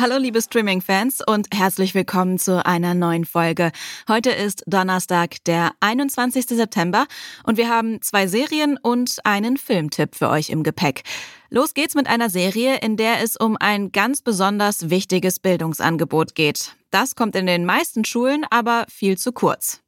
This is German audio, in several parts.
Hallo liebe Streaming-Fans und herzlich willkommen zu einer neuen Folge. Heute ist Donnerstag, der 21. September und wir haben zwei Serien und einen Filmtipp für euch im Gepäck. Los geht's mit einer Serie, in der es um ein ganz besonders wichtiges Bildungsangebot geht. Das kommt in den meisten Schulen aber viel zu kurz.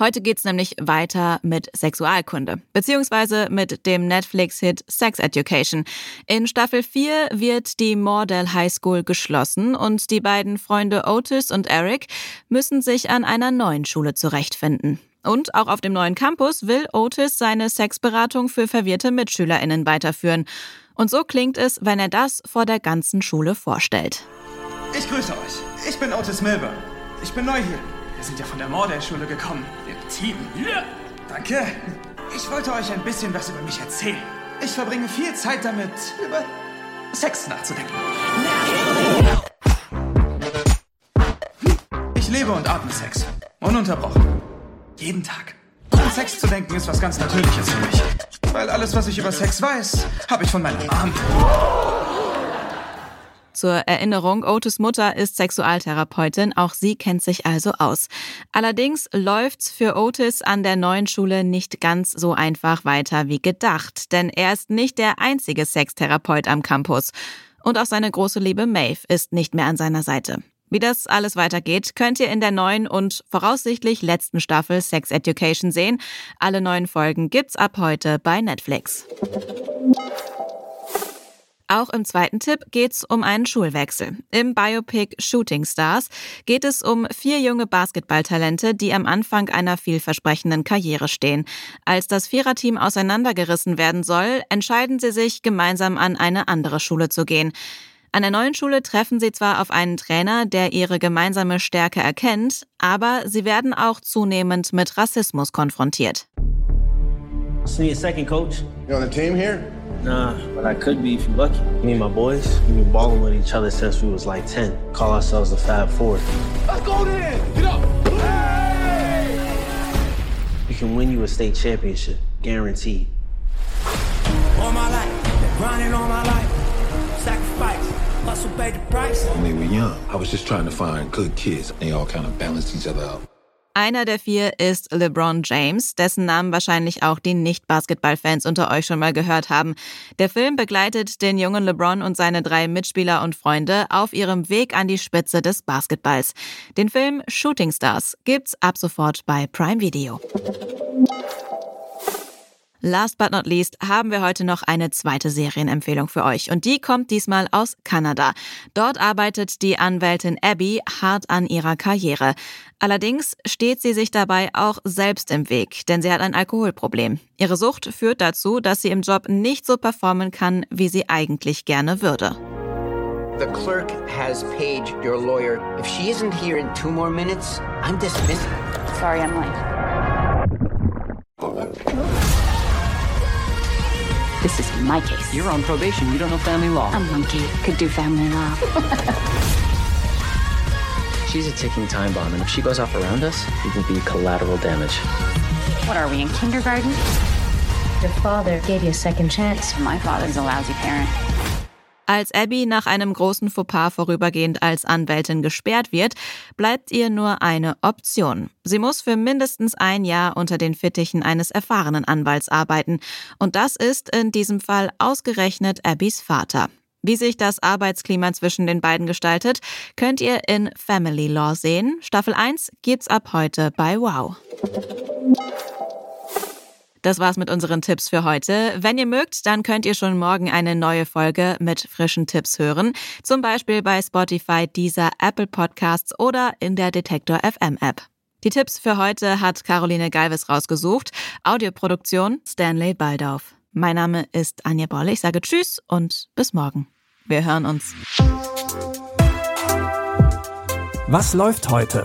Heute geht's nämlich weiter mit Sexualkunde, beziehungsweise mit dem Netflix-Hit Sex Education. In Staffel 4 wird die Mordell High School geschlossen und die beiden Freunde Otis und Eric müssen sich an einer neuen Schule zurechtfinden. Und auch auf dem neuen Campus will Otis seine Sexberatung für verwirrte MitschülerInnen weiterführen. Und so klingt es, wenn er das vor der ganzen Schule vorstellt. Ich grüße euch. Ich bin Otis Milburn. Ich bin neu hier. Wir sind ja von der Mordell-Schule gekommen. Team. Ja. Danke. Ich wollte euch ein bisschen was über mich erzählen. Ich verbringe viel Zeit damit, über Sex nachzudenken. Ich lebe und atme Sex. Ununterbrochen. Jeden Tag. An Sex zu denken ist was ganz Natürliches für mich. Weil alles, was ich über Sex weiß, habe ich von meiner Mom. Zur Erinnerung, Otis Mutter ist Sexualtherapeutin, auch sie kennt sich also aus. Allerdings läuft's für Otis an der neuen Schule nicht ganz so einfach weiter wie gedacht, denn er ist nicht der einzige Sextherapeut am Campus. Und auch seine große Liebe Maeve ist nicht mehr an seiner Seite. Wie das alles weitergeht, könnt ihr in der neuen und voraussichtlich letzten Staffel Sex Education sehen. Alle neuen Folgen gibt's ab heute bei Netflix. Auch im zweiten Tipp geht's um einen Schulwechsel. Im Biopic Shooting Stars geht es um vier junge Basketballtalente, die am Anfang einer vielversprechenden Karriere stehen. Als das Viererteam auseinandergerissen werden soll, entscheiden sie sich, gemeinsam an eine andere Schule zu gehen. An der neuen Schule treffen sie zwar auf einen Trainer, der ihre gemeinsame Stärke erkennt, aber sie werden auch zunehmend mit Rassismus konfrontiert. See you second, coach. You on the team here? Nah, but I could be if you're lucky. Me and my boys, we've been balling with each other since we was like 10. Call ourselves the Fab Four. Let's go then! Get up! Hey! We can win you a state championship, guaranteed. All my life, grinding all my life, sacrifice, hustle paid the price. When they were young, I was just trying to find good kids. They all kind of balanced each other out. Einer der vier ist LeBron James, dessen Namen wahrscheinlich auch die Nicht-Basketball-Fans unter euch schon mal gehört haben. Der Film begleitet den jungen LeBron und seine drei Mitspieler und Freunde auf ihrem Weg an die Spitze des Basketballs. Den Film Shooting Stars gibt's ab sofort bei Prime Video. Last but not least haben wir heute noch eine zweite Serienempfehlung für euch und die kommt diesmal aus Kanada. Dort arbeitet die Anwältin Abby hart an ihrer Karriere. Allerdings steht sie sich dabei auch selbst im Weg, denn sie hat ein Alkoholproblem. Ihre Sucht führt dazu, dass sie im Job nicht so performen kann, wie sie eigentlich gerne würde. The clerk has paged your lawyer. If she isn't here in two more minutes, I'm dismissed. Sorry, I'm late. This is my case. You're on probation. You don't know family law. A monkey could do family law. She's a ticking time bomb, and if she goes off around us, it will be collateral damage. what are we in kindergarten? Your father gave you a second chance. My father's a lousy parent. Als Abby nach einem großen Fauxpas vorübergehend als Anwältin gesperrt wird, bleibt ihr nur eine Option. Sie muss für mindestens ein Jahr unter den Fittichen eines erfahrenen Anwalts arbeiten. Und das ist in diesem Fall ausgerechnet Abbys Vater. Wie sich das Arbeitsklima zwischen den beiden gestaltet, könnt ihr in Family Law sehen. Staffel 1 gibt's ab heute bei Wow. Das war's mit unseren Tipps für heute. Wenn ihr mögt, dann könnt ihr schon morgen eine neue Folge mit frischen Tipps hören. Zum Beispiel bei Spotify, dieser Apple Podcasts oder in der Detektor FM App. Die Tipps für heute hat Caroline Galvis rausgesucht. Audioproduktion Stanley Baldauf. Mein Name ist Anja Bolle. Ich sage Tschüss und bis morgen. Wir hören uns. Was läuft heute?